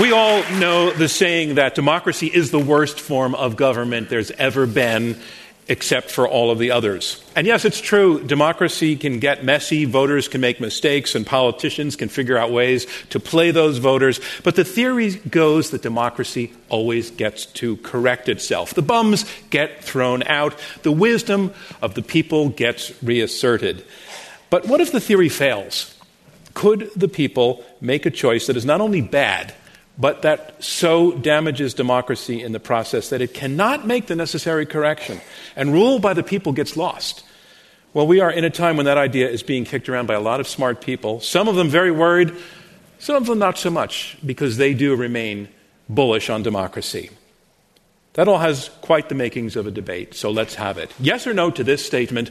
We all know the saying that democracy is the worst form of government there's ever been, except for all of the others. And yes, it's true, democracy can get messy, voters can make mistakes, and politicians can figure out ways to play those voters. But the theory goes that democracy always gets to correct itself. The bums get thrown out, the wisdom of the people gets reasserted. But what if the theory fails? Could the people make a choice that is not only bad, but that so damages democracy in the process that it cannot make the necessary correction, and rule by the people gets lost. Well, we are in a time when that idea is being kicked around by a lot of smart people, some of them very worried, some of them not so much, because they do remain bullish on democracy. That all has quite the makings of a debate, so let's have it. Yes or no to this statement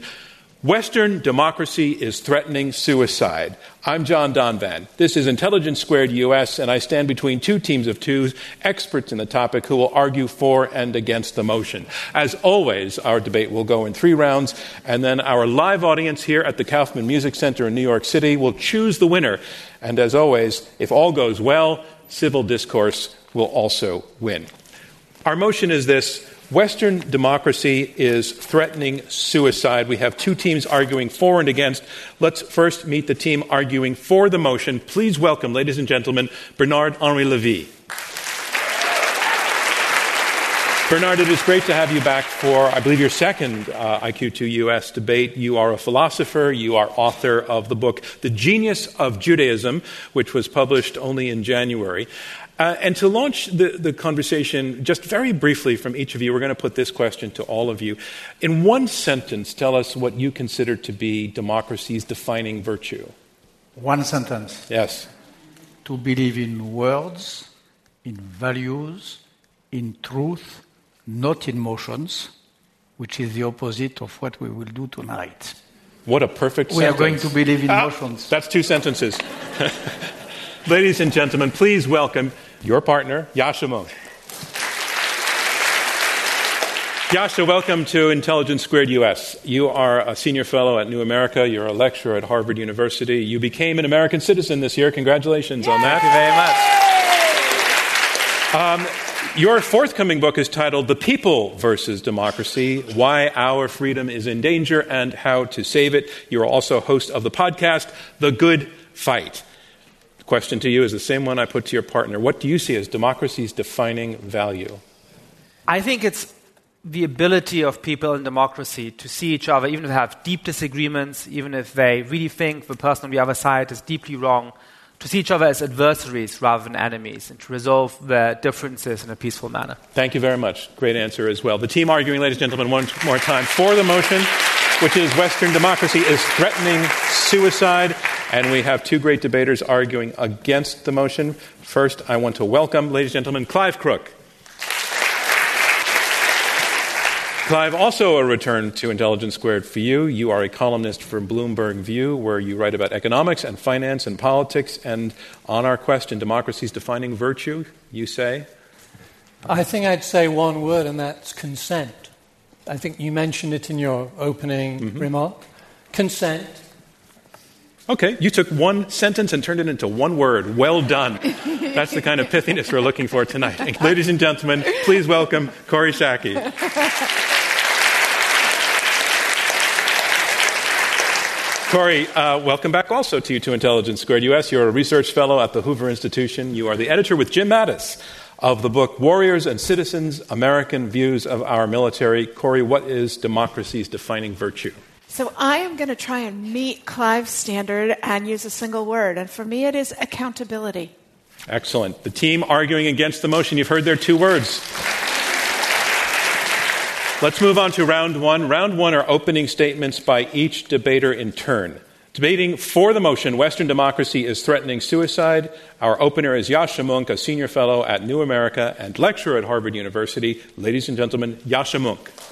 Western democracy is threatening suicide. I'm John Donvan. This is Intelligence Squared US, and I stand between two teams of two experts in the topic who will argue for and against the motion. As always, our debate will go in three rounds, and then our live audience here at the Kaufman Music Center in New York City will choose the winner. And as always, if all goes well, civil discourse will also win. Our motion is this Western democracy is threatening suicide. We have two teams arguing for and against. Let's first meet the team arguing for the motion. Please welcome, ladies and gentlemen, Bernard Henri Levy. Bernard, it is great to have you back for, I believe, your second uh, IQ2 US debate. You are a philosopher. You are author of the book, The Genius of Judaism, which was published only in January. Uh, and to launch the, the conversation, just very briefly from each of you, we're going to put this question to all of you. In one sentence, tell us what you consider to be democracy's defining virtue. One sentence. Yes. To believe in words, in values, in truth, not in motions, which is the opposite of what we will do tonight. What a perfect sentence. we sentence. are going to believe in Ah, motions. That's two sentences. Ladies and gentlemen, please welcome your partner, Yascha Mounk. Yascha, welcome to Intelligence Squared US. You are a senior fellow at New America. You're a lecturer at Harvard University. You became an American citizen this year. Congratulations on that. Thank you very much. Um, your forthcoming book is titled The People versus Democracy Why Our Freedom is in Danger and How to Save It. You're also host of the podcast, The Good Fight. The question to you is the same one I put to your partner. What do you see as democracy's defining value? I think it's the ability of people in democracy to see each other, even if they have deep disagreements, even if they really think the person on the other side is deeply wrong, to see each other as adversaries rather than enemies, and to resolve their differences in a peaceful manner. Thank you very much. Great answer as well. The team arguing, ladies and gentlemen, one more time for the motion, which is Western democracy is threatening suicide. And we have two great debaters arguing against the motion. First, I want to welcome, ladies and gentlemen, Clive Crook. Clive, also a return to Intelligence Squared for you. You are a columnist for Bloomberg View, where you write about economics and finance and politics. And on our question, democracy's defining virtue, you say? I think I'd say one word, and that's consent. I think you mentioned it in your opening Mm-hmm. remark. Consent. Okay, you took one sentence and turned it into one word. Well done. That's the kind of pithiness we're looking for tonight. And ladies and gentlemen, please welcome Kori Schake. Kori, uh, welcome back also to you to Intelligence Squared US. You're a research fellow at the Hoover Institution. You are the editor with Jim Mattis of the book Warriors and Citizens American Views of Our Military. Kori, what is democracy's defining virtue? So I am going to try and meet Clive's standard and use a single word. And for me, it is accountability. Excellent. The team arguing against the motion, you've heard their two words. Let's move on to round one. Round one are opening statements by each debater in turn. Debating for the motion, Western democracy is threatening suicide. Our opener is Yascha Mounk, a senior fellow at New America and lecturer at Harvard University. Ladies and gentlemen, Yascha Mounk.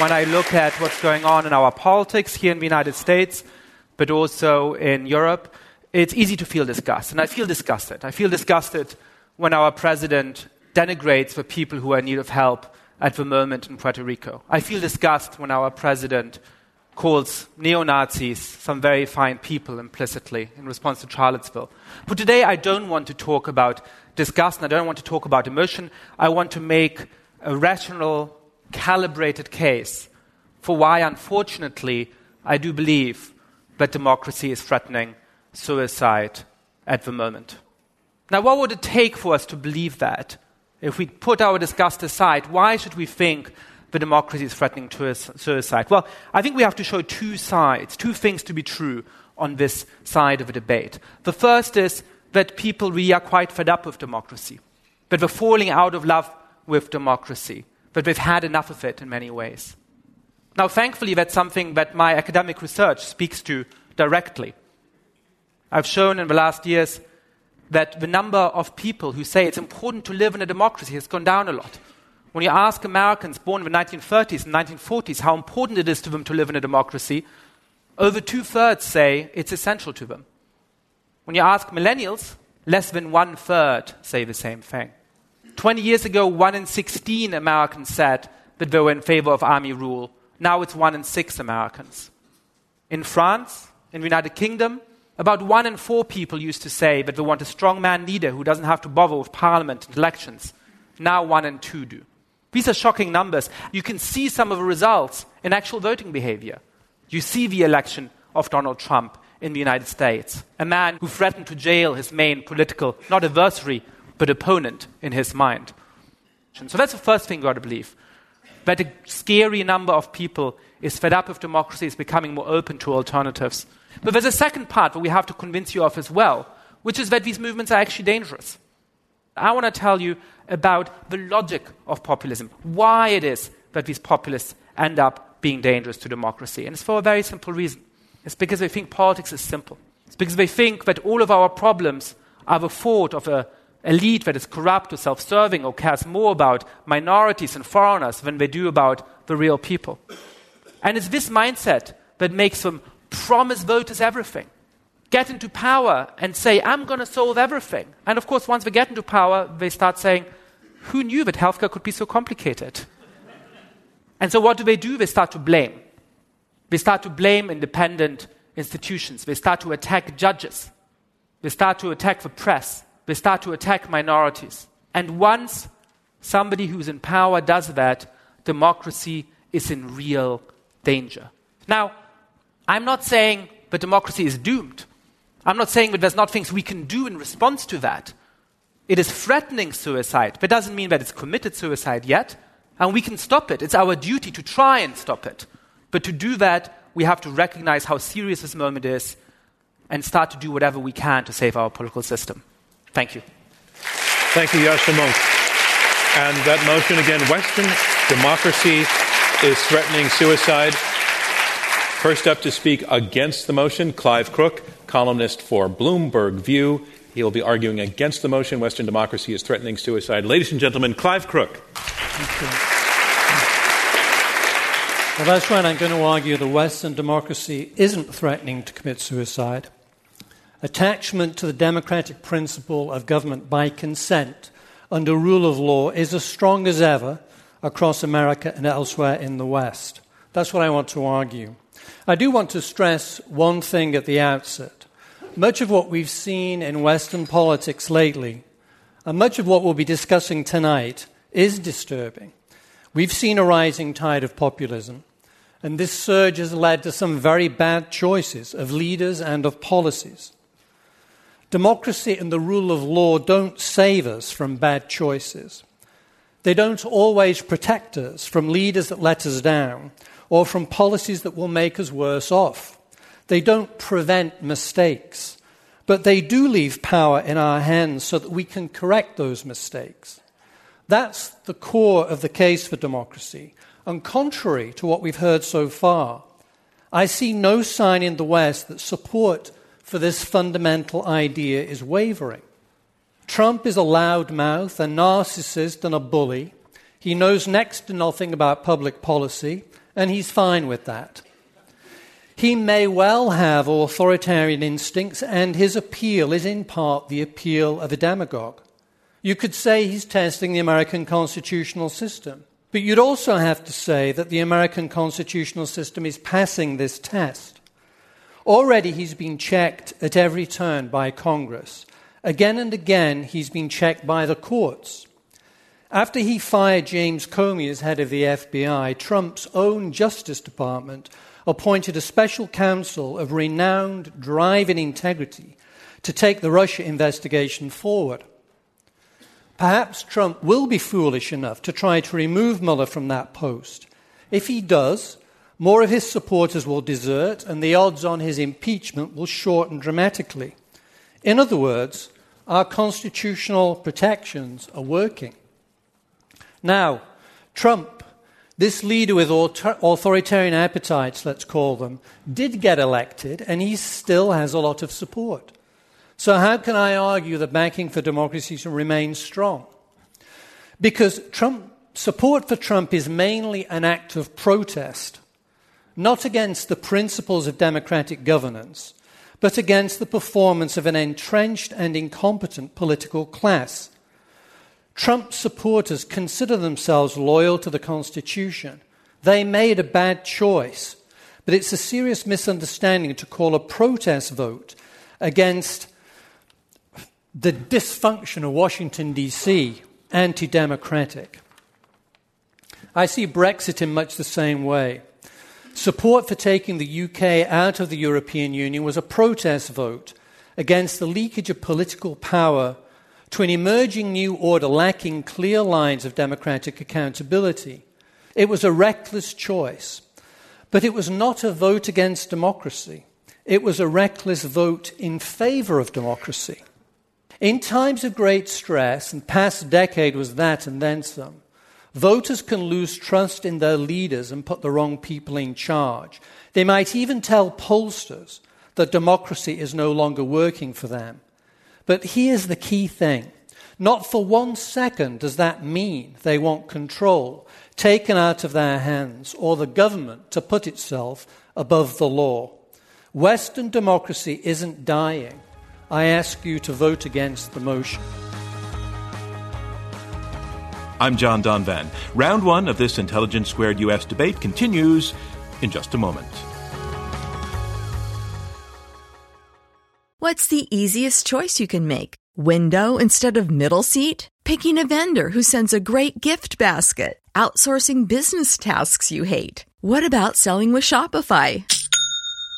When I look at what's going on in our politics here in the United States, but also in Europe, it's easy to feel disgust. And I feel disgusted. I feel disgusted when our president denigrates the people who are in need of help at the moment in Puerto Rico. I feel disgust when our president calls neo Nazis some very fine people implicitly in response to Charlottesville. But today I don't want to talk about disgust and I don't want to talk about emotion. I want to make a rational, calibrated case for why, unfortunately, I do believe that democracy is threatening suicide at the moment. Now, what would it take for us to believe that? If we put our disgust aside, why should we think the democracy is threatening suicide? Well, I think we have to show two sides, two things to be true on this side of the debate. The first is that people really are quite fed up with democracy, that we're falling out of love with democracy, that we've had enough of it in many ways. Now, thankfully, that's something that my academic research speaks to directly. I've shown in the last years that the number of people who say it's important to live in a democracy has gone down a lot. When you ask Americans born in the 1930s and 1940s how important it is to them to live in a democracy, over two thirds say it's essential to them. When you ask millennials, less than one third say the same thing. 20 years ago, one in 16 Americans said that they were in favor of army rule. Now it's one in six Americans. In France, in the United Kingdom, about one in four people used to say that they want a strong man leader who doesn't have to bother with parliament and elections. Now one in two do. These are shocking numbers. You can see some of the results in actual voting behavior. You see the election of Donald Trump in the United States, a man who threatened to jail his main political, not adversary, but opponent in his mind. So that's the first thing you got to believe. That a scary number of people is fed up with democracy, is becoming more open to alternatives. But there's a second part that we have to convince you of as well, which is that these movements are actually dangerous. I want to tell you about the logic of populism, why it is that these populists end up being dangerous to democracy. And it's for a very simple reason. It's because they think politics is simple. It's because they think that all of our problems are the fault of an elite that is corrupt or self serving or cares more about minorities and foreigners than they do about the real people. And it's this mindset that makes them promise voters everything get into power and say, I'm going to solve everything. And of course, once they get into power, they start saying, Who knew that healthcare could be so complicated? and so, what do they do? They start to blame. They start to blame independent institutions. They start to attack judges. They start to attack the press. They start to attack minorities. And once somebody who's in power does that, democracy is in real danger. Now, I'm not saying that democracy is doomed. I'm not saying that there's not things we can do in response to that. It is threatening suicide, but doesn't mean that it's committed suicide yet, and we can stop it. It's our duty to try and stop it. But to do that, we have to recognize how serious this moment is and start to do whatever we can to save our political system. Thank you. Thank you, Yascha Mounk. And that motion again Western democracy is threatening suicide. First up to speak against the motion, Clive Crook columnist for Bloomberg View. He will be arguing against the motion Western democracy is threatening suicide. Ladies and gentlemen, Clive Crook. Well, that's right. I'm going to argue that Western democracy isn't threatening to commit suicide. Attachment to the democratic principle of government by consent under rule of law is as strong as ever across America and elsewhere in the West. That's what I want to argue. I do want to stress one thing at the outset. Much of what we've seen in Western politics lately, and much of what we'll be discussing tonight, is disturbing. We've seen a rising tide of populism, and this surge has led to some very bad choices of leaders and of policies. Democracy and the rule of law don't save us from bad choices. They don't always protect us from leaders that let us down or from policies that will make us worse off. They don't prevent mistakes, but they do leave power in our hands so that we can correct those mistakes. That's the core of the case for democracy. And contrary to what we've heard so far, I see no sign in the West that support for this fundamental idea is wavering. Trump is a loudmouth, a narcissist, and a bully. He knows next to nothing about public policy, and he's fine with that. He may well have authoritarian instincts, and his appeal is in part the appeal of a demagogue. You could say he's testing the American constitutional system. But you'd also have to say that the American constitutional system is passing this test. Already he's been checked at every turn by Congress. Again and again, he's been checked by the courts. After he fired James Comey as head of the FBI, Trump's own Justice Department appointed a special counsel of renowned drive and integrity to take the Russia investigation forward. Perhaps Trump will be foolish enough to try to remove Mueller from that post. If he does, more of his supporters will desert, and the odds on his impeachment will shorten dramatically. In other words, our constitutional protections are working. Now, Trump, this leader with authoritarian appetites, let's call them, did get elected, and he still has a lot of support. So, how can I argue that backing for democracy remains strong? Because Trump, support for Trump is mainly an act of protest, not against the principles of democratic governance, but against the performance of an entrenched and incompetent political class. Trump supporters consider themselves loyal to the Constitution. They made a bad choice, but it's a serious misunderstanding to call a protest vote against the dysfunction of Washington, D.C., anti democratic. I see Brexit in much the same way. Support for taking the UK out of the European Union was a protest vote against the leakage of political power to an emerging new order lacking clear lines of democratic accountability. It was a reckless choice, but it was not a vote against democracy. It was a reckless vote in favor of democracy. In times of great stress, and past decade was that and then some, voters can lose trust in their leaders and put the wrong people in charge. They might even tell pollsters that democracy is no longer working for them. But here's the key thing not for one second does that mean they want control taken out of their hands or the government to put itself above the law. Western democracy isn't dying. I ask you to vote against the motion. I'm John Donvan. Round one of this Intelligence Squared US debate continues in just a moment. What's the easiest choice you can make? Window instead of middle seat? Picking a vendor who sends a great gift basket? Outsourcing business tasks you hate? What about selling with Shopify?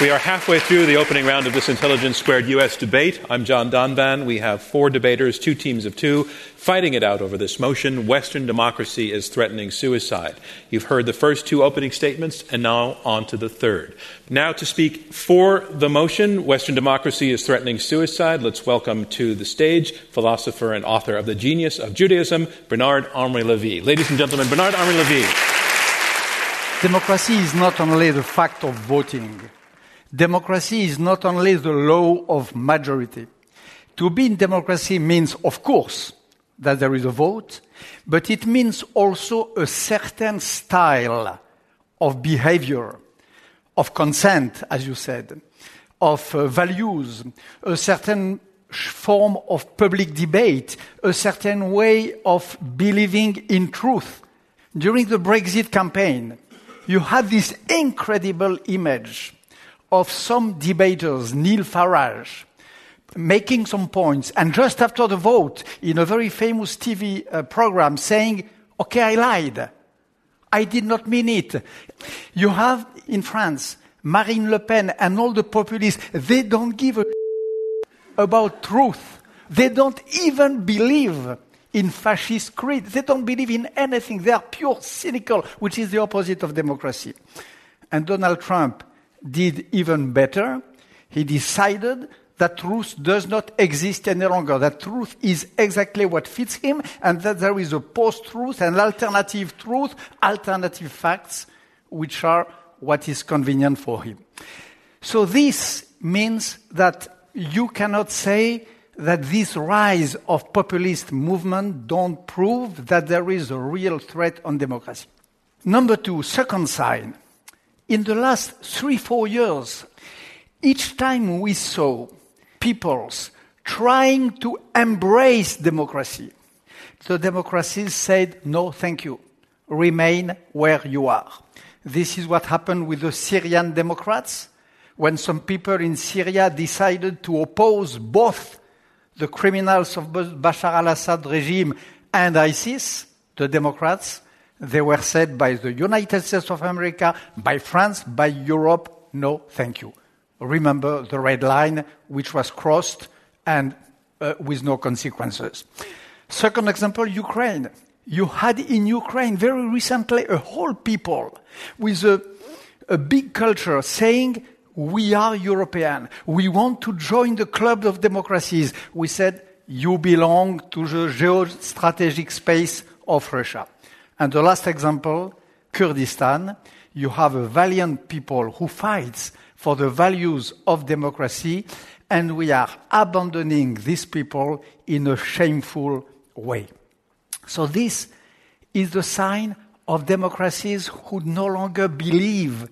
We are halfway through the opening round of this Intelligence Squared U.S. debate. I'm John Donvan. We have four debaters, two teams of two, fighting it out over this motion Western democracy is threatening suicide. You've heard the first two opening statements, and now on to the third. Now, to speak for the motion Western democracy is threatening suicide, let's welcome to the stage philosopher and author of The Genius of Judaism, Bernard Henri Levy. Ladies and gentlemen, Bernard Henri Levy. Democracy is not only the fact of voting. Democracy is not only the law of majority. To be in democracy means, of course, that there is a vote, but it means also a certain style of behavior, of consent, as you said, of uh, values, a certain form of public debate, a certain way of believing in truth. During the Brexit campaign, you had this incredible image of some debaters, Neil Farage, making some points, and just after the vote, in a very famous TV uh, program, saying, Okay, I lied. I did not mean it. You have in France Marine Le Pen and all the populists, they don't give a about truth. They don't even believe in fascist creed. They don't believe in anything. They are pure cynical, which is the opposite of democracy. And Donald Trump did even better. He decided that truth does not exist any longer, that truth is exactly what fits him, and that there is a post truth and alternative truth, alternative facts, which are what is convenient for him. So this means that you cannot say that this rise of populist movement don't prove that there is a real threat on democracy. Number two, second sign. In the last three, four years, each time we saw peoples trying to embrace democracy, the democracies said, no, thank you. Remain where you are. This is what happened with the Syrian Democrats when some people in Syria decided to oppose both the criminals of Bashar al Assad regime and ISIS, the Democrats, they were said by the United States of America, by France, by Europe, no, thank you. Remember the red line which was crossed and uh, with no consequences. Second example, Ukraine. You had in Ukraine very recently a whole people with a, a big culture saying, we are European. We want to join the club of democracies. We said, you belong to the geostrategic space of Russia. And the last example, Kurdistan. You have a valiant people who fights for the values of democracy, and we are abandoning these people in a shameful way. So this is the sign of democracies who no longer believe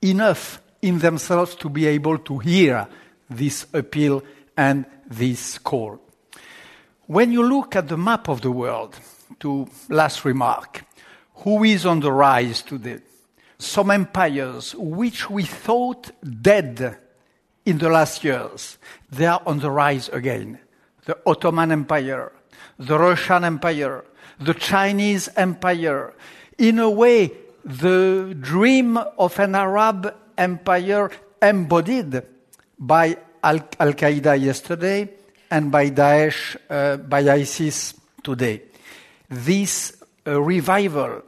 enough in themselves to be able to hear this appeal and this call. When you look at the map of the world, to last remark, who is on the rise today? Some empires which we thought dead in the last years, they are on the rise again. The Ottoman Empire, the Russian Empire, the Chinese Empire. In a way, the dream of an Arab empire embodied by Al Qaeda yesterday and by Daesh, uh, by ISIS today. This uh, revival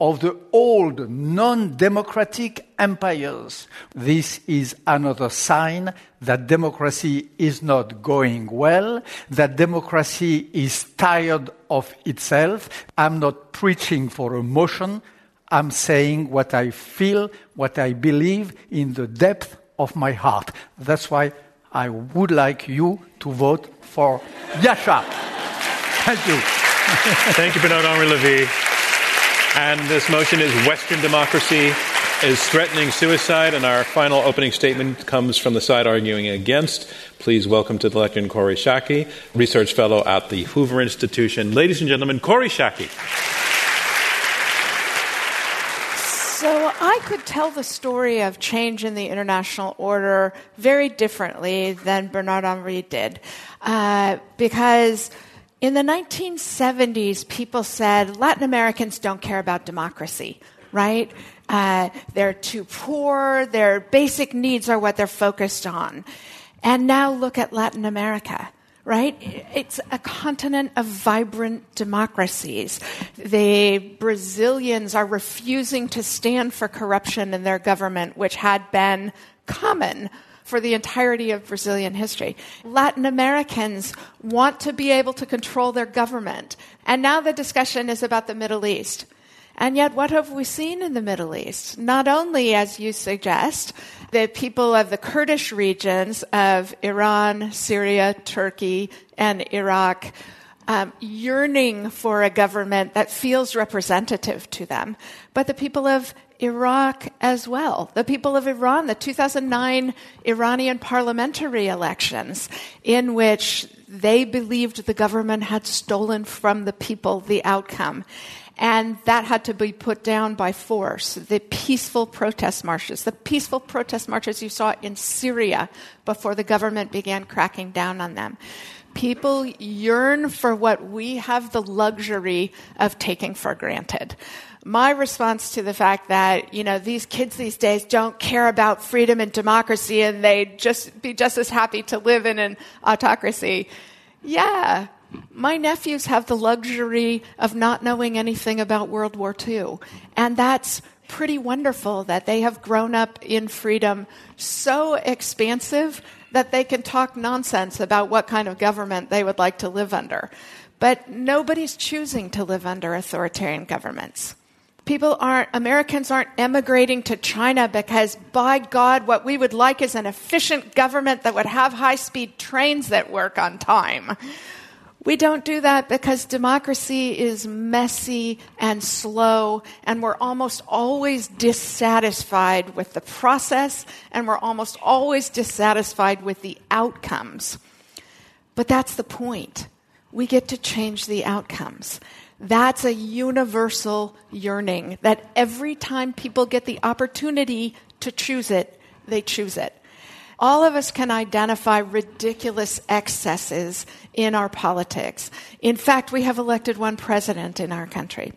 of the old non democratic empires. This is another sign that democracy is not going well, that democracy is tired of itself. I'm not preaching for a motion. I'm saying what I feel, what I believe in the depth of my heart. That's why I would like you to vote for Yascha. Thank you. Thank you, Bernard Henri Levy. And this motion is Western democracy is threatening suicide. And our final opening statement comes from the side arguing against. Please welcome to the lectern Kori Schake, research fellow at the Hoover Institution. Ladies and gentlemen, Kori Schake. So I could tell the story of change in the international order very differently than Bernard Henri did. Uh, because in the 1970s, people said Latin Americans don't care about democracy, right? Uh, they're too poor, their basic needs are what they're focused on. And now look at Latin America right? It's a continent of vibrant democracies. The Brazilians are refusing to stand for corruption in their government, which had been common for the entirety of Brazilian history. Latin Americans want to be able to control their government. And now the discussion is about the Middle East. And yet, what have we seen in the Middle East? Not only, as you suggest, the people of the Kurdish regions of Iran, Syria, Turkey, and Iraq um, yearning for a government that feels representative to them, but the people of Iraq as well. The people of Iran, the 2009 Iranian parliamentary elections, in which they believed the government had stolen from the people the outcome. And that had to be put down by force. The peaceful protest marches, the peaceful protest marches you saw in Syria before the government began cracking down on them. People yearn for what we have the luxury of taking for granted my response to the fact that you know these kids these days don't care about freedom and democracy and they'd just be just as happy to live in an autocracy yeah my nephews have the luxury of not knowing anything about World War II. And that's pretty wonderful that they have grown up in freedom so expansive that they can talk nonsense about what kind of government they would like to live under. But nobody's choosing to live under authoritarian governments. People aren't, Americans aren't emigrating to China because, by God, what we would like is an efficient government that would have high speed trains that work on time. We don't do that because democracy is messy and slow, and we're almost always dissatisfied with the process, and we're almost always dissatisfied with the outcomes. But that's the point. We get to change the outcomes. That's a universal yearning that every time people get the opportunity to choose it, they choose it. All of us can identify ridiculous excesses in our politics. In fact, we have elected one president in our country.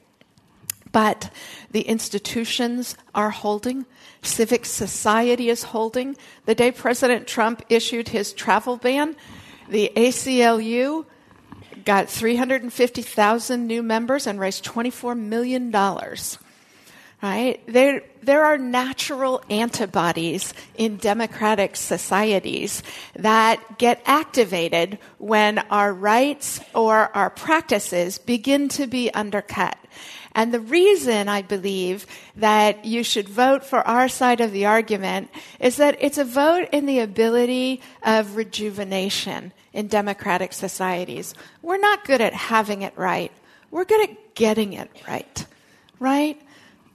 But the institutions are holding, civic society is holding. The day President Trump issued his travel ban, the ACLU got 350,000 new members and raised $24 million right? There, there are natural antibodies in democratic societies that get activated when our rights or our practices begin to be undercut. And the reason I believe that you should vote for our side of the argument is that it's a vote in the ability of rejuvenation in democratic societies. We're not good at having it right. We're good at getting it right. Right?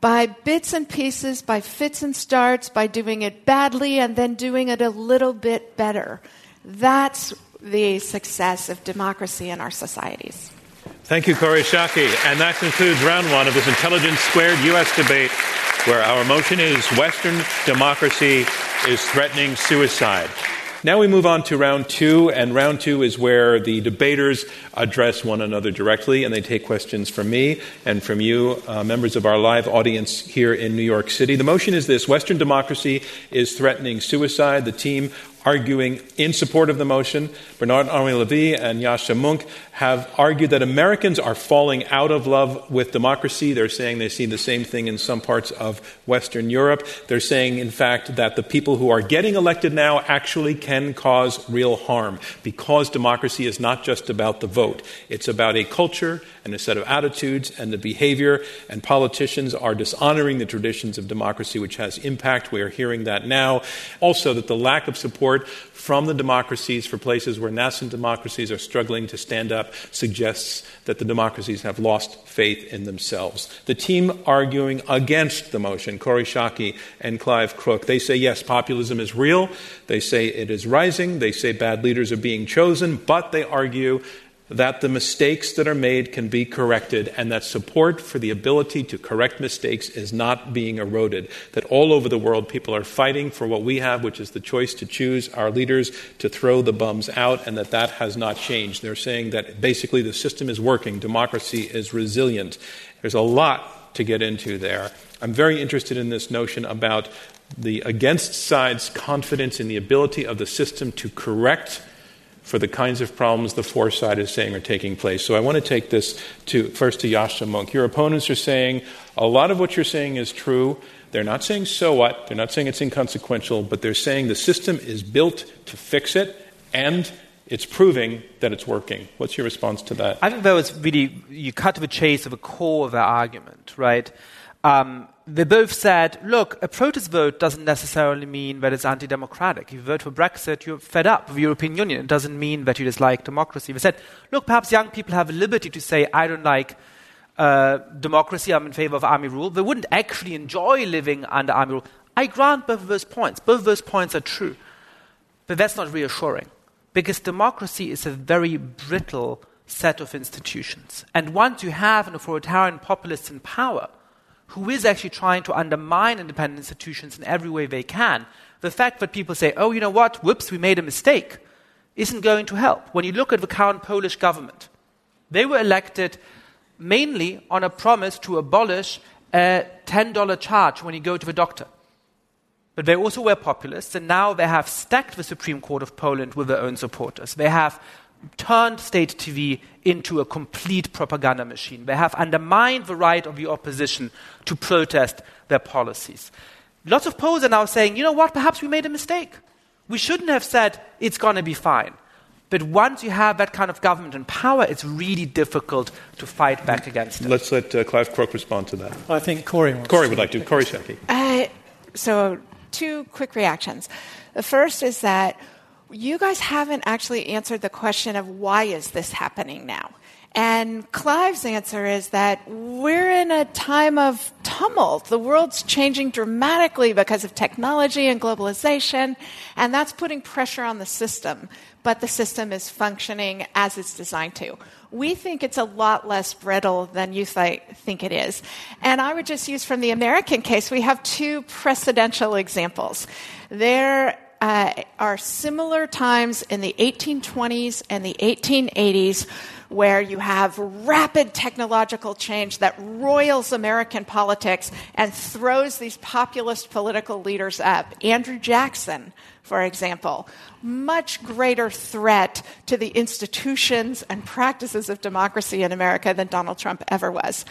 by bits and pieces, by fits and starts, by doing it badly and then doing it a little bit better. That's the success of democracy in our societies. Thank you, Kori Schake. And that concludes round one of this Intelligence Squared U.S. debate, where our motion is Western democracy is threatening suicide. Now we move on to round two, and round two is where the debaters address one another directly and they take questions from me and from you, uh, members of our live audience here in New York City. The motion is this Western democracy is threatening suicide. The team arguing in support of the motion. Bernard Henri Levy and Yascha Mounk have argued that Americans are falling out of love with democracy. They're saying they see the same thing in some parts of Western Europe. They're saying, in fact, that the people who are getting elected now actually can cause real harm because democracy is not just about the vote. It's about a culture and a set of attitudes and the behavior, and politicians are dishonoring the traditions of democracy, which has impact. We are hearing that now. Also, that the lack of support from the democracies for places where nascent democracies are struggling to stand up suggests that the democracies have lost faith in themselves. The team arguing against the motion, Kori Schake and Clive Crook, they say yes, populism is real. They say it is rising. They say bad leaders are being chosen, but they argue that the mistakes that are made can be corrected and that support for the ability to correct mistakes is not being eroded. That all over the world, people are fighting for what we have, which is the choice to choose our leaders to throw the bums out, and that that has not changed. They're saying that basically the system is working, democracy is resilient. There's a lot to get into there. I'm very interested in this notion about the against side's confidence in the ability of the system to correct for the kinds of problems the foresight is saying are taking place. So I want to take this to first to Yascha Mounk. Your opponents are saying a lot of what you're saying is true. They're not saying so what, they're not saying it's inconsequential, but they're saying the system is built to fix it and it's proving that it's working. What's your response to that? I think that was really, you cut to the chase of a core of their argument, right? Um, they both said, look, a protest vote doesn't necessarily mean that it's anti democratic. You vote for Brexit, you're fed up with the European Union. It doesn't mean that you dislike democracy. They said, look, perhaps young people have a liberty to say, I don't like uh, democracy, I'm in favor of army rule. They wouldn't actually enjoy living under army rule. I grant both of those points. Both of those points are true. But that's not reassuring. Because democracy is a very brittle set of institutions. And once you have an authoritarian populist in power who is actually trying to undermine independent institutions in every way they can, the fact that people say, oh, you know what, whoops, we made a mistake, isn't going to help. When you look at the current Polish government, they were elected mainly on a promise to abolish a $10 charge when you go to the doctor. But they also were populists, and now they have stacked the Supreme Court of Poland with their own supporters. They have turned state TV into a complete propaganda machine. They have undermined the right of the opposition to protest their policies. Lots of polls are now saying, you know what, perhaps we made a mistake. We shouldn't have said it's going to be fine. But once you have that kind of government in power, it's really difficult to fight back against it. Let's let uh, Clive Crook respond to that. I think Kori wants Kori would like to. Kori Schake. Uh, so, two quick reactions. The first is that you guys haven't actually answered the question of why is this happening now? And Clive's answer is that we're in a time of tumult. The world's changing dramatically because of technology and globalization, and that's putting pressure on the system. But the system is functioning as it's designed to. We think it's a lot less brittle than you th- think it is. And I would just use from the American case, we have two precedential examples. There uh, are similar times in the 1820s and the 1880s where you have rapid technological change that roils American politics and throws these populist political leaders up. Andrew Jackson, for example, much greater threat to the institutions and practices of democracy in America than Donald Trump ever was.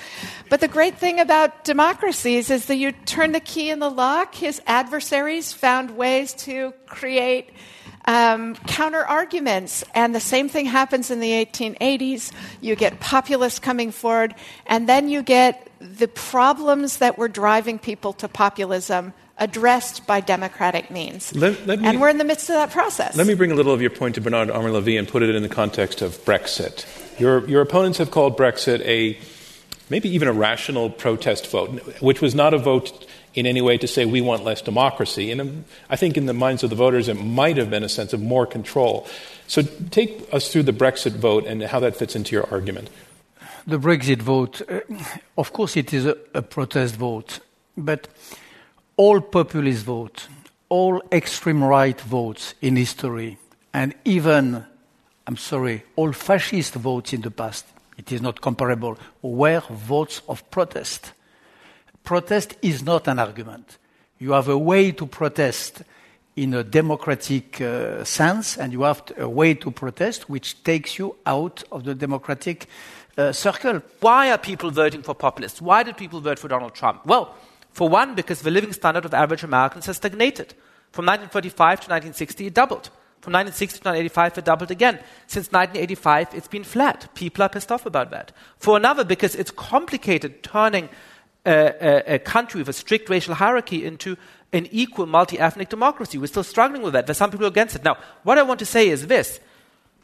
But the great thing about democracies is that you turn the key in the lock, his adversaries found ways to create um, counter arguments. And the same thing happens in the 1880s. You get populists coming forward, and then you get the problems that were driving people to populism addressed by democratic means. Let, let me, and we're in the midst of that process. Let me bring a little of your point to Bernard Henri Levy and put it in the context of Brexit. Your, your opponents have called Brexit a maybe even a rational protest vote, which was not a vote in any way to say we want less democracy. And um, I think in the minds of the voters, it might have been a sense of more control. So take us through the Brexit vote and how that fits into your argument. The Brexit vote, uh, of course, it is a, a protest vote, but all populist votes, all extreme right votes in history, and even, I'm sorry, all fascist votes in the past, it is not comparable, were votes of protest protest is not an argument. You have a way to protest in a democratic uh, sense, and you have a way to protest which takes you out of the democratic uh, circle. Why are people voting for populists? Why did people vote for Donald Trump? Well, for one, because the living standard of average Americans has stagnated. From 1945 to 1960, it doubled. From 1960 to 1985, it doubled again. Since 1985, it's been flat. People are pissed off about that. For another, because it's complicated turning a, a, a country with a strict racial hierarchy into an equal multi ethnic democracy. We're still struggling with that. There's some people against it. Now, what I want to say is this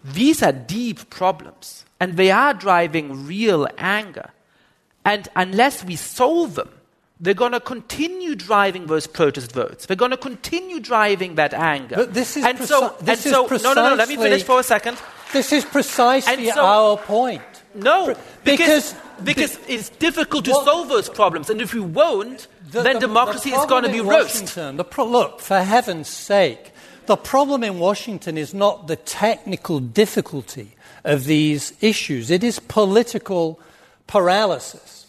these are deep problems, and they are driving real anger. And unless we solve them, they're going to continue driving those protest votes. They're going to continue driving that anger. But this is and preci- so, this and so, is no, no, no. Let me finish for a second. This is precisely so, our point. No, because because, because it's difficult to well, solve those problems, and if we won't, the, then the, democracy the is going to be roast. Pro- look, for heaven's sake, the problem in Washington is not the technical difficulty of these issues; it is political paralysis.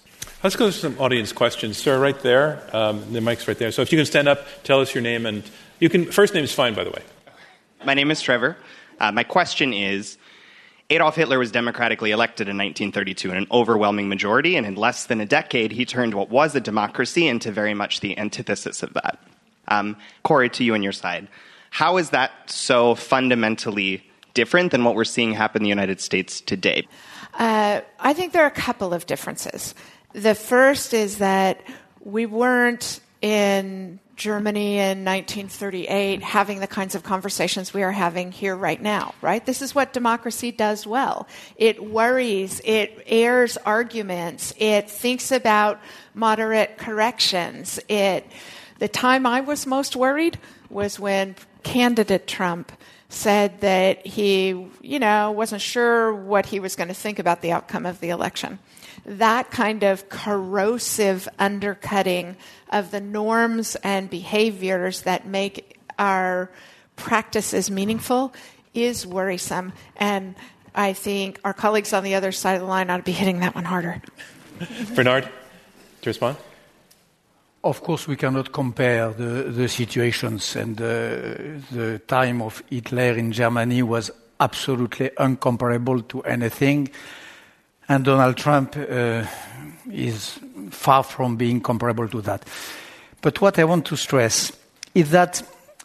Let's go to some audience questions, sir. Right there, um, the mic's right there. So if you can stand up, tell us your name, and you can. First name is fine, by the way. My name is Trevor. Uh, my question is Adolf Hitler was democratically elected in 1932 in an overwhelming majority, and in less than a decade, he turned what was a democracy into very much the antithesis of that. Um, Kori, to you and your side, how is that so fundamentally different than what we're seeing happen in the United States today? Uh, I think there are a couple of differences. The first is that we weren't in Germany in 1938 having the kinds of conversations we are having here right now, right? This is what democracy does well. It worries, it airs arguments, it thinks about moderate corrections. It, the time I was most worried was when candidate Trump said that he, you know, wasn't sure what he was going to think about the outcome of the election. That kind of corrosive undercutting of the norms and behaviors that make our practices meaningful is worrisome. And I think our colleagues on the other side of the line ought to be hitting that one harder. Bernard, to respond? Of course, we cannot compare the, the situations, and uh, the time of Hitler in Germany was absolutely uncomparable to anything. And Donald Trump uh, is far from being comparable to that. But what I want to stress is that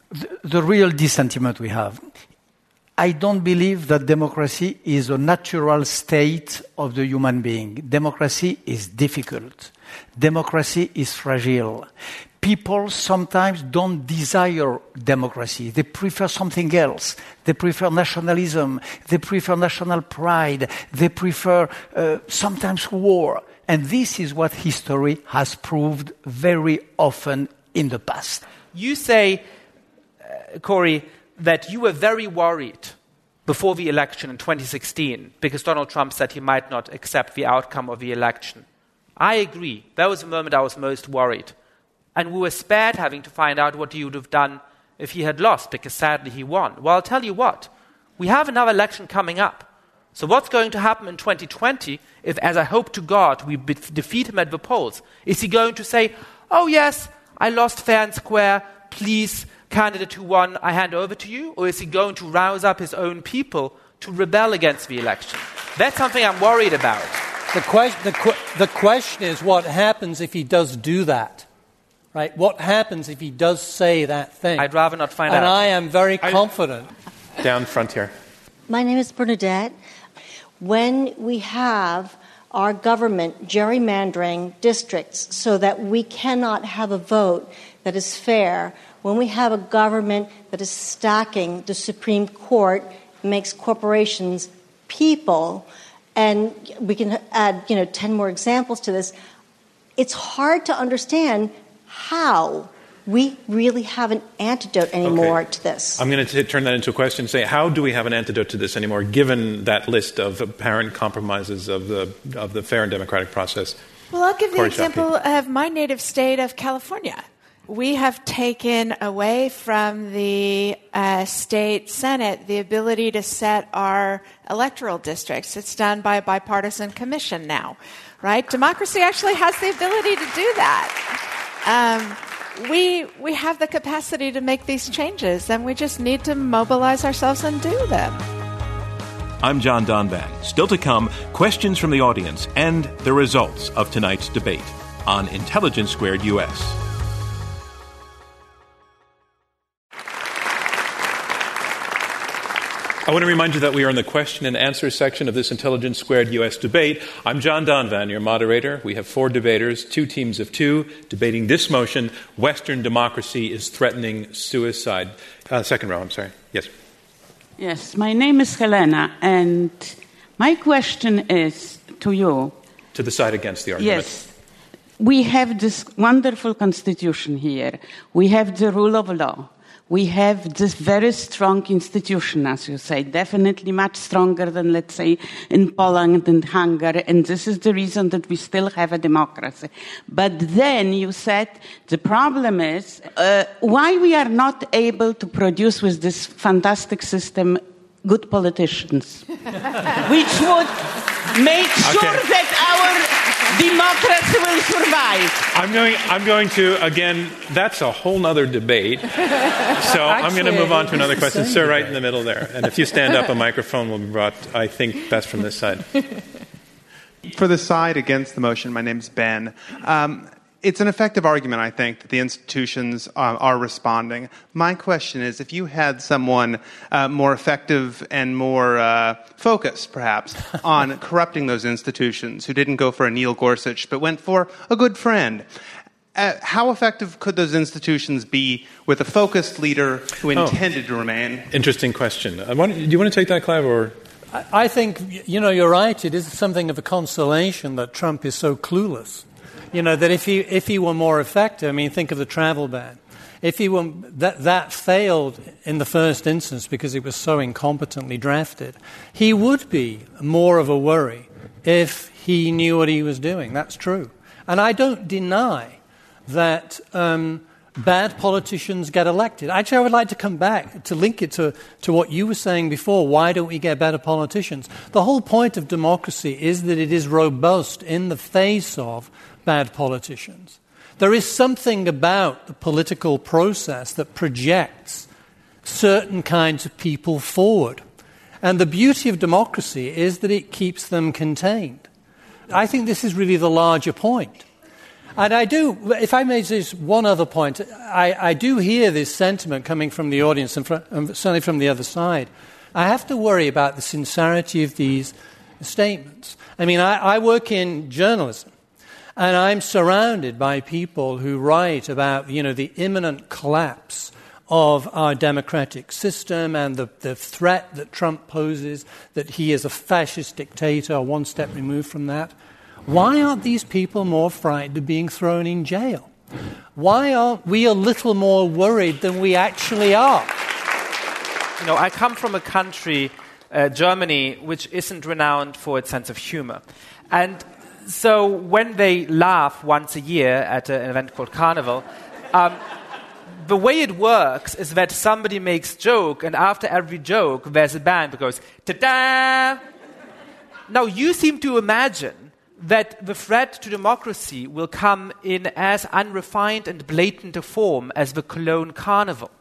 the, the real dissentiment we have I don't believe that democracy is a natural state of the human being. Democracy is difficult. Democracy is fragile. People sometimes don't desire democracy. They prefer something else. They prefer nationalism. They prefer national pride. They prefer uh, sometimes war. And this is what history has proved very often in the past. You say, uh, Kori, that you were very worried before the election in 2016 because Donald Trump said he might not accept the outcome of the election. I agree. That was the moment I was most worried. And we were spared having to find out what he would have done if he had lost, because sadly he won. Well, I'll tell you what. We have another election coming up. So, what's going to happen in 2020 if, as I hope to God, we be- defeat him at the polls? Is he going to say, oh, yes, I lost fair and square, please candidate who won, I hand over to you? Or is he going to rouse up his own people to rebel against the election? That's something I'm worried about. The, que- the, the question is what happens if he does do that? Right? What happens if he does say that thing? I'd rather not find and out. And I am very confident. Down front here. My name is Bernadette. When we have our government gerrymandering districts so that we cannot have a vote that is fair, when we have a government that is stacking the Supreme Court, makes corporations people, and we can add, you know, 10 more examples to this, it's hard to understand how we really have an antidote anymore Okay. to this. I'm going to turn that into a question and say, how do we have an antidote to this anymore, given that list of apparent compromises of the, of the fair and democratic process? Well, I'll give the Cory example of my native state of California. We have taken away from the uh, state senate the ability to set our electoral districts. It's done by a bipartisan commission now, right? Democracy actually has the ability to do that. Um, we we have the capacity to make these changes, and we just need to mobilize ourselves and do them. I'm John Donvan. Still to come, questions from the audience and the results of tonight's debate on Intelligence Squared US. I want to remind you that we are in the question and answer section of this Intelligence Squared U.S. debate. I'm John Donvan, your moderator. We have four debaters, two teams of two, debating this motion Western democracy is threatening suicide. Uh, second row, I'm sorry. Yes. Yes, my name is Helena, and my question is to you. To the side against the argument. Yes, we have this wonderful constitution here. We have the rule of law. We have this very strong institution, as you say, definitely much stronger than, let's say, in Poland and Hungary, and this is the reason that we still have a democracy. But then you said the problem is uh, why we are not able to produce with this fantastic system good politicians, which would make sure Okay. that our democracy will survive. I'm going, I'm going to, again, that's a whole other debate. So I'm going to move on to another question. it's Sir, same right in the middle there. And if you stand up, a microphone will be brought, I think, best from this side. For the side against the motion, my name's Ben. Um, it's an effective argument, I think, that the institutions uh, are responding. My question is if you had someone uh, more effective and more uh, focused, perhaps, on corrupting those institutions, who didn't go for a Neil Gorsuch, but went for a good friend, uh, how effective could those institutions be with a focused leader who Oh. intended to remain? Interesting question. I want, do you want to take that, Clive, or? I I think, you know, you're right. It is something of a consolation that Trump is so clueless. You know, that if he, if he were more effective, I mean, think of the travel ban. if he were, that, that failed in the first instance because it was so incompetently drafted, he would be more of a worry if he knew what he was doing. That's true. And I don't deny that um, bad politicians get elected. Actually, I would like to come back to link it to, to what you were saying before. Why don't we get better politicians? The whole point of democracy is that it is robust in the face of bad politicians. There is something about the political process that projects certain kinds of people forward. And the beauty of democracy is that it keeps them contained. I think this is really the larger point. And I do, if I may just one other point, I, I do hear this sentiment coming from the audience and, from, and certainly from the other side. I have to worry about the sincerity of these statements. I mean, I, I work in journalism. And I'm surrounded by people who write about, you know, the imminent collapse of our democratic system and the, the threat that Trump poses, that he is a fascist dictator, one step removed from that. Why aren't these people more frightened of being thrown in jail? Why aren't we a little more worried than we actually are? You know, I come from a country, uh, Germany, which isn't renowned for its sense of humor. And so when they laugh once a year at an event called Carnival, um, the way it works is that somebody makes joke, and after every joke, there's a band that goes ta-da. Now you seem to imagine that the threat to democracy will come in as unrefined and blatant a form as the Cologne Carnival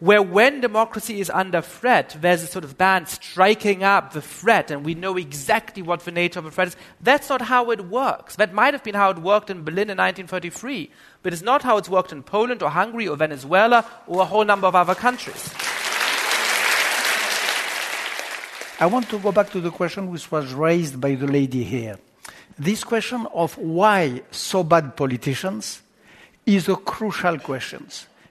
where when democracy is under threat, there's a sort of band striking up the threat, and we know exactly what the nature of the threat is. That's not how it works. That might have been how it worked in Berlin in 1933, but it's not how it's worked in Poland or Hungary or Venezuela or a whole number of other countries. I want to go back to the question which was raised by the lady here. This question of why so bad politicians is a crucial question.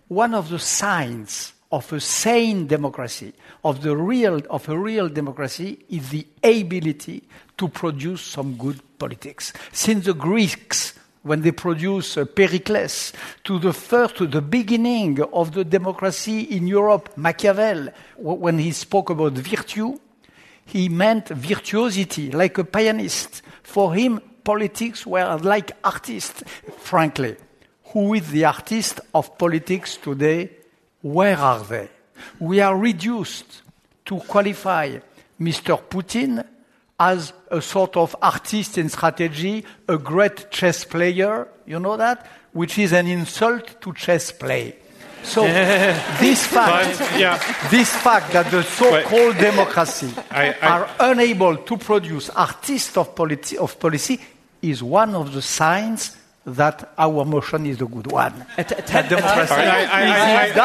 One of the signs of a sane democracy, of, the real, of a real democracy, is the ability to produce some good politics. Since the Greeks, when they produce uh, Pericles, to the first, to the beginning of the democracy in Europe, Machiavel, when he spoke about virtue, he meant virtuosity, like a pianist. For him, politics were like artists, frankly. Who is the artist of politics today? Where are they? We are reduced to qualify Mr. Putin as a sort of artist in strategy, a great chess player, you know that? Which is an insult to chess play. So this fact, yeah. this fact that the so-called democracy I, I, are unable to produce artists of, politi- of policy is one of the signs that our motion is a good one. I,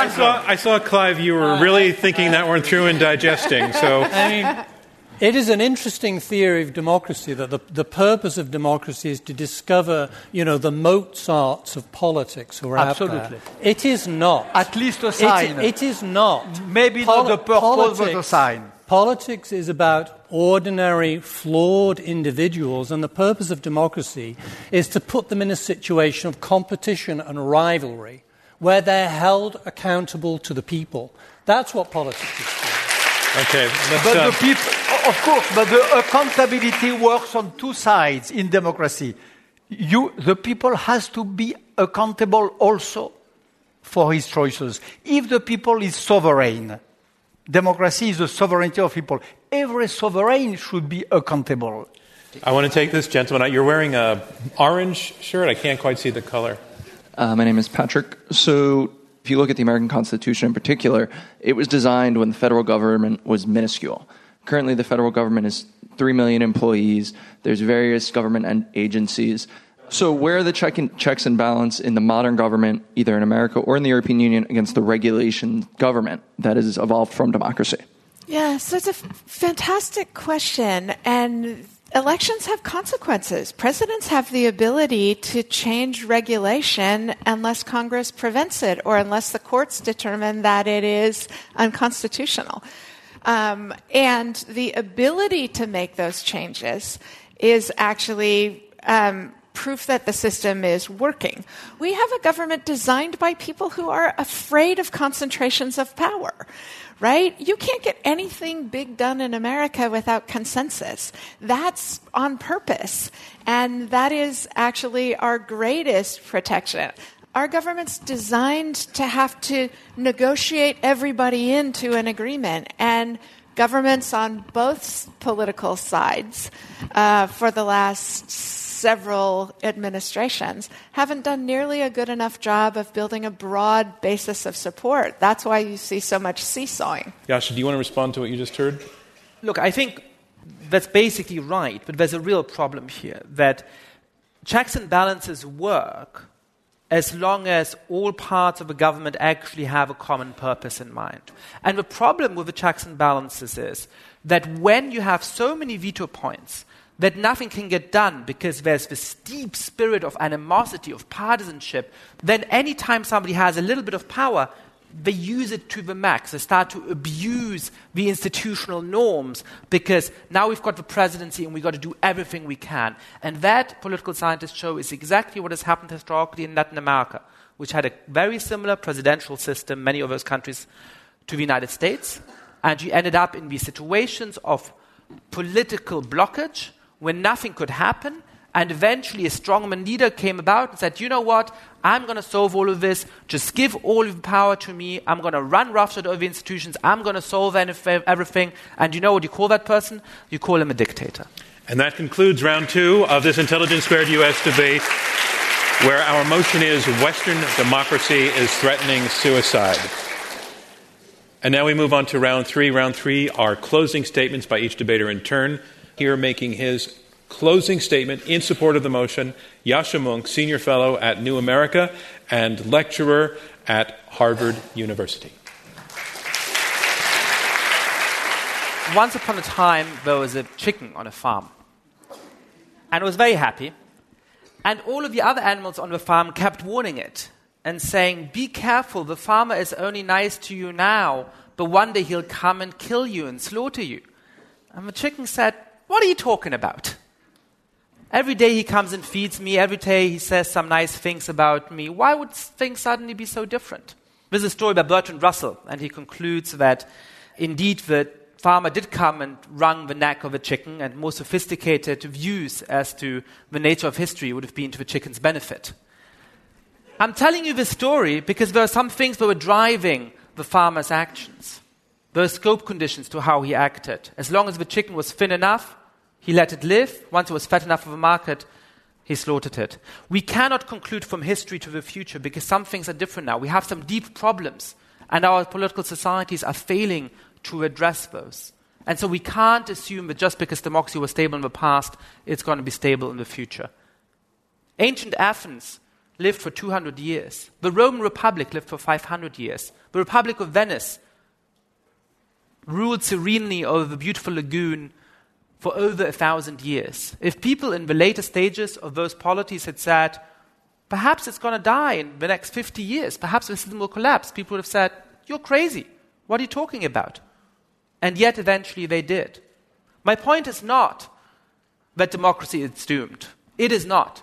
saw, I saw, Clive, you were uh, really thinking that one through and digesting. So, I mean, it is an interesting theory of democracy that the, the purpose of democracy is to discover, you know, the Mozarts of politics who are Absolutely. out there. It is not. At least a sign. it, it is not. Maybe Pol- not the purpose, politics, but a sign. Politics is about ordinary, flawed individuals, and the purpose of democracy is to put them in a situation of competition and rivalry where they're held accountable to the people. That's what politics is for. Okay, but uh, the people, of course, but the accountability works on two sides in democracy. You, the people has to be accountable also for his choices. If the people is sovereign, Democracy is the sovereignty of people. Every sovereign should be accountable. I want to take this gentleman out. You're wearing a orange shirt. I can't quite see the color. Uh, my name is Patrick. So, if you look at the American Constitution in particular, it was designed when the federal government was minuscule. Currently, the federal government is 3 million employees. There's various government agencies. So, where are the check and, checks and balance in the modern government, either in America or in the European Union, against the regulation government that has evolved from democracy? Yeah, so it's a f- fantastic question. And elections have consequences. Presidents have the ability to change regulation unless Congress prevents it or unless the courts determine that it is unconstitutional. Um, and the ability to make those changes is actually um, proof that the system is working. We have a government designed by people who are afraid of concentrations of power right? You can't get anything big done in America without consensus. That's on purpose. And that is actually our greatest protection. Our government's designed to have to negotiate everybody into an agreement. And governments on both political sides uh, for the last several administrations haven't done nearly a good enough job of building a broad basis of support. That's why you see so much seesawing. Yascha, do you want to respond to what you just heard? Look, I think that's basically right, but there's a real problem here that checks and balances work as long as all parts of a government actually have a common purpose in mind. And the problem with the checks and balances is that when you have so many veto points, that nothing can get done because there's this deep spirit of animosity, of partisanship, then anytime somebody has a little bit of power, they use it to the max. They start to abuse the institutional norms because now we've got the presidency and we've got to do everything we can. And that, political scientists show, is exactly what has happened historically in Latin America, which had a very similar presidential system, many of those countries, to the United States. And you ended up in these situations of political blockage when nothing could happen. And eventually, a strongman leader came about and said, You know what? I'm going to solve all of this. Just give all of the power to me. I'm going to run roughshod over institutions. I'm going to solve everything. And you know what you call that person? You call him a dictator. And that concludes round two of this Intelligence Squared US debate, where our motion is Western democracy is threatening suicide. And now we move on to round three. Round three are closing statements by each debater in turn here making his closing statement in support of the motion, Yascha Mounk, Senior Fellow at New America and lecturer at Harvard University. Once upon a time, there was a chicken on a farm. And it was very happy. And all of the other animals on the farm kept warning it and saying, Be careful, the farmer is only nice to you now, but one day he'll come and kill you and slaughter you. And the chicken said, what are you talking about? Every day he comes and feeds me. Every day he says some nice things about me. Why would things suddenly be so different? There's a story by Bertrand Russell, and he concludes that indeed the farmer did come and wrung the neck of a chicken, and more sophisticated views as to the nature of history would have been to the chicken's benefit. I'm telling you this story because there are some things that were driving the farmer's actions. Are scope conditions to how he acted. As long as the chicken was thin enough, he let it live. Once it was fat enough for the market, he slaughtered it. We cannot conclude from history to the future because some things are different now. We have some deep problems, and our political societies are failing to address those. And so we can't assume that just because democracy was stable in the past, it's going to be stable in the future. Ancient Athens lived for 200 years. The Roman Republic lived for 500 years. The Republic of Venice ruled serenely over the beautiful lagoon for over a thousand years. If people in the later stages of those polities had said, perhaps it's going to die in the next 50 years, perhaps the system will collapse, people would have said, You're crazy. What are you talking about? And yet eventually they did. My point is not that democracy is doomed. It is not.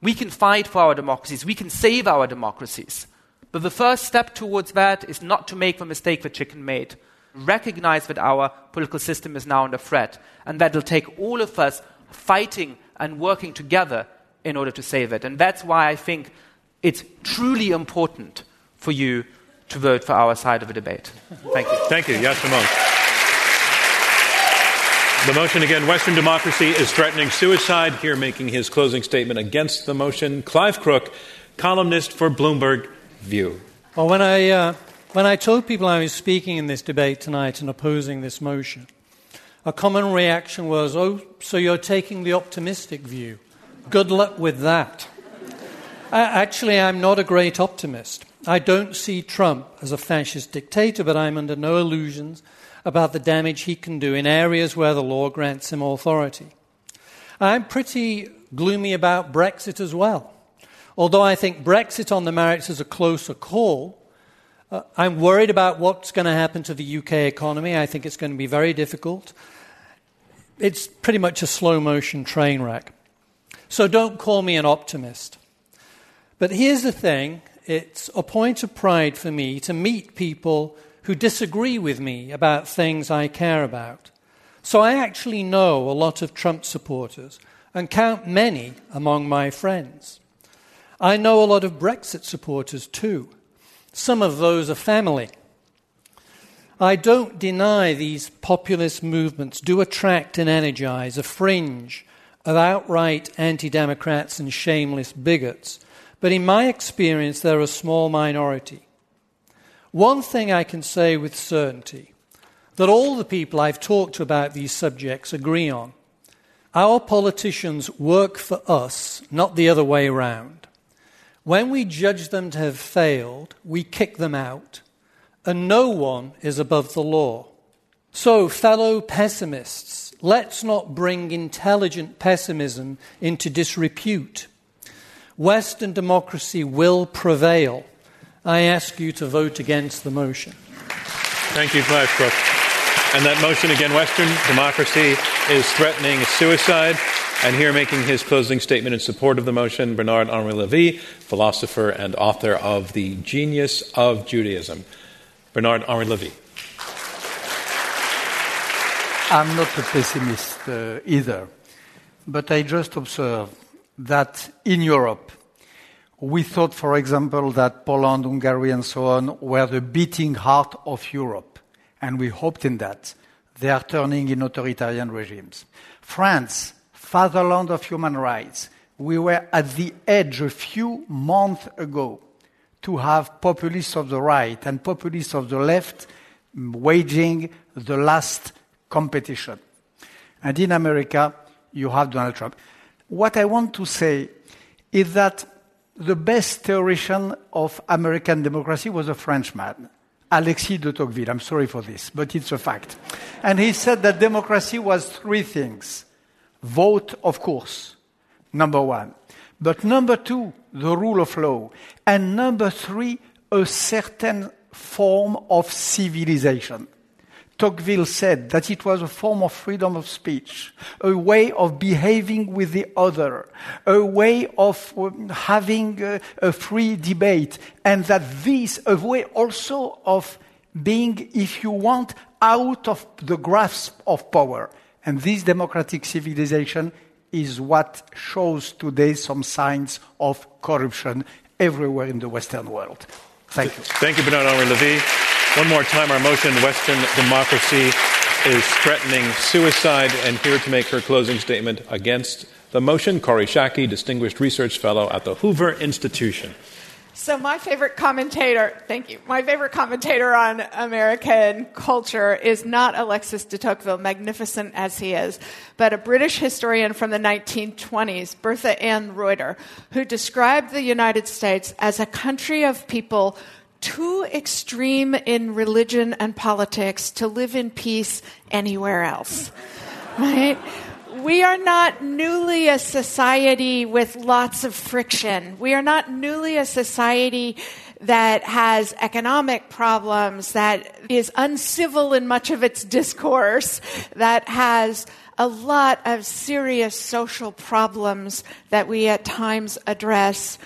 We can fight for our democracies, we can save our democracies. But the first step towards that is not to make the mistake that Chicken made recognize that our political system is now under threat, and that it'll take all of us fighting and working together in order to save it. And that's why I think it's truly important for you to vote for our side of the debate. Thank you. Thank you. Yascha Mounk. The motion again Western democracy is threatening suicide. Here making his closing statement against the motion, Clive Crook, columnist for Bloomberg View. Well, when I uh, when I told people I was speaking in this debate tonight and opposing this motion, a common reaction was, Oh, so you're taking the optimistic view. Good luck with that. Actually, I'm not a great optimist. I don't see Trump as a fascist dictator, but I'm under no illusions about the damage he can do in areas where the law grants him authority. I'm pretty gloomy about Brexit as well. Although I think Brexit on the merits is a closer call, uh, I'm worried about what's going to happen to the UK economy. I think it's going to be very difficult. It's pretty much a slow motion train wreck. So don't call me an optimist. But here's the thing it's a point of pride for me to meet people who disagree with me about things I care about. So I actually know a lot of Trump supporters and count many among my friends. I know a lot of Brexit supporters too. Some of those are family. I don't deny these populist movements do attract and energize a fringe of outright anti Democrats and shameless bigots, but in my experience, they're a small minority. One thing I can say with certainty that all the people I've talked to about these subjects agree on our politicians work for us, not the other way around. When we judge them to have failed, we kick them out, and no one is above the law. So, fellow pessimists, let's not bring intelligent pessimism into disrepute. Western democracy will prevail. I ask you to vote against the motion. Thank you, Clive Crook. And that motion again, Western democracy is threatening suicide. And here making his closing statement in support of the motion, Bernard Henri Levy, philosopher and author of The Genius of Judaism. Bernard Henri Levy. I'm not a pessimist uh, either, but I just observe that in Europe, we thought, for example, that Poland, Hungary, and so on were the beating heart of Europe, and we hoped in that. They are turning in authoritarian regimes. France, fatherland of human rights, we were at the edge a few months ago to have populists of the right and populists of the left waging the last competition. And in America, you have Donald Trump. What I want to say is that the best theoretician of American democracy was a Frenchman, Alexis de Tocqueville. I'm sorry for this, but it's a fact. And he said that democracy was three things vote, of course, number one. But number two, the rule of law. And number three, a certain form of civilization. Tocqueville said that it was a form of freedom of speech, a way of behaving with the other, a way of um, having a, a free debate, and that this, a way also of being, if you want, out of the grasp of power. And this democratic civilization is what shows today some signs of corruption everywhere in the Western world. Thank you. Thank you, Bernard Henri Levy. One more time, our motion Western democracy is threatening suicide. And here to make her closing statement against the motion, Kori Schake, Distinguished Research Fellow at the Hoover Institution. So my favorite commentator, thank you. My favorite commentator on American culture is not Alexis de Tocqueville, magnificent as he is, but a British historian from the 1920s, Bertha Ann Reuter, who described the United States as a country of people too extreme in religion and politics to live in peace anywhere else. Right? We are not newly a society with lots of friction. We are not newly a society that has economic problems, that is uncivil in much of its discourse, that has a lot of serious social problems that we at times address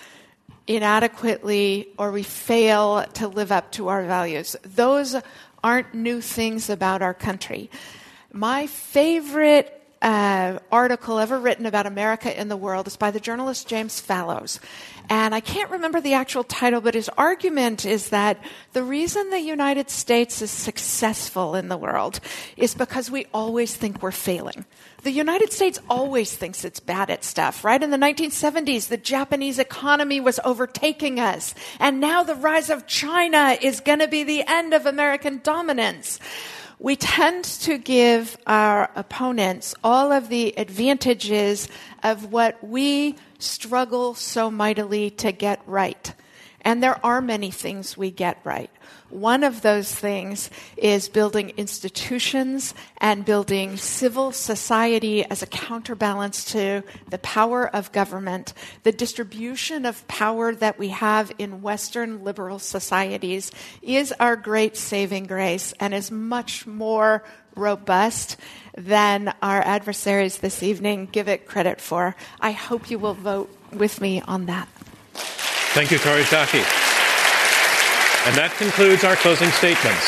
inadequately or we fail to live up to our values. Those aren't new things about our country. My favorite uh, article ever written about America in the world is by the journalist James Fallows. And I can't remember the actual title, but his argument is that the reason the United States is successful in the world is because we always think we're failing. The United States always thinks it's bad at stuff, right? In the 1970s, the Japanese economy was overtaking us. And now the rise of China is going to be the end of American dominance we tend to give our opponents all of the advantages of what we struggle so mightily to get right. And there are many things we get right. One of those things is building institutions and building civil society as a counterbalance to the power of government. The distribution of power that we have in Western liberal societies is our great saving grace and is much more robust than our adversaries this evening give it credit for. I hope you will vote with me on that. Thank you, Kori And that concludes our closing statements.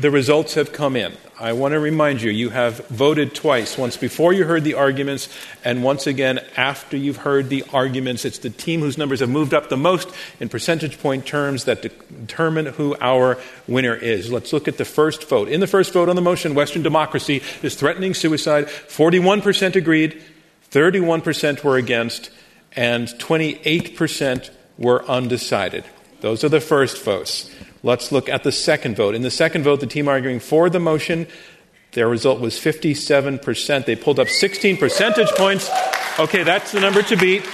The results have come in. I want to remind you, you have voted twice once before you heard the arguments, and once again after you've heard the arguments. It's the team whose numbers have moved up the most in percentage point terms that determine who our winner is. Let's look at the first vote. In the first vote on the motion, Western democracy is threatening suicide, 41% agreed, 31% were against, and 28% were undecided. Those are the first votes. Let's look at the second vote. In the second vote, the team arguing for the motion, their result was 57%. They pulled up 16 percentage points. Okay, that's the number to beat.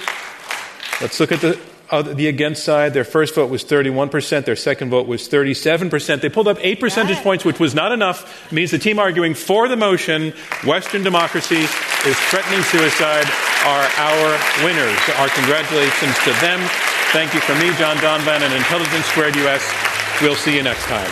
Let's look at the the against side. Their first vote was 31%. Their second vote was 37%. They pulled up 8 percentage points, which was not enough. It means the team arguing for the motion, Western democracy is threatening suicide, are our winners. Our congratulations to them. Thank you from me, John Donvan, and Intelligence Squared US. We'll see you next time.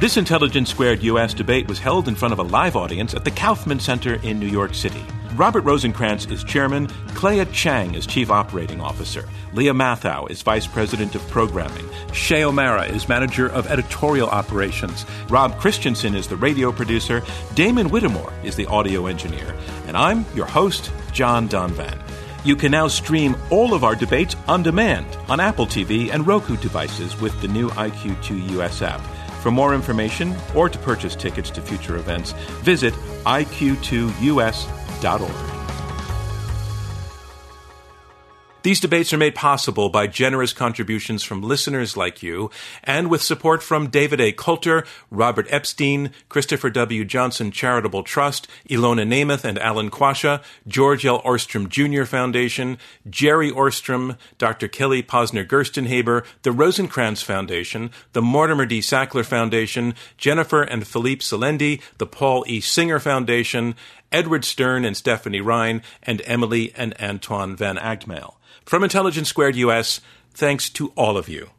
This Intelligence Squared US debate was held in front of a live audience at the Kaufman Center in New York City. Robert Rosenkranz is chairman, Clea Chang is chief operating officer, Leah Matthau is vice president of programming, Shay O'Mara is manager of editorial operations, Rob Christensen is the radio producer, Damon Whittemore is the audio engineer, and I'm your host, John Donvan. You can now stream all of our debates on demand on Apple TV and Roku devices with the new IQ2 US app. For more information or to purchase tickets to future events, visit iq2us.org. These debates are made possible by generous contributions from listeners like you and with support from David A. Coulter, Robert Epstein, Christopher W. Johnson Charitable Trust, Ilona Nemeth and Alan Quasha, George L. Ohrstrom Jr. Foundation, Jerry Ohrstrom, Dr. Kelly Posner Gerstenhaber, the Rosenkranz Foundation, the Mortimer D. Sackler Foundation, Jennifer and Philippe Salendi, the Paul E. Singer Foundation, Edward Stern and Stephanie Ryan, and Emily and Antoine Van Agtmael. From Intelligence Squared US, thanks to all of you.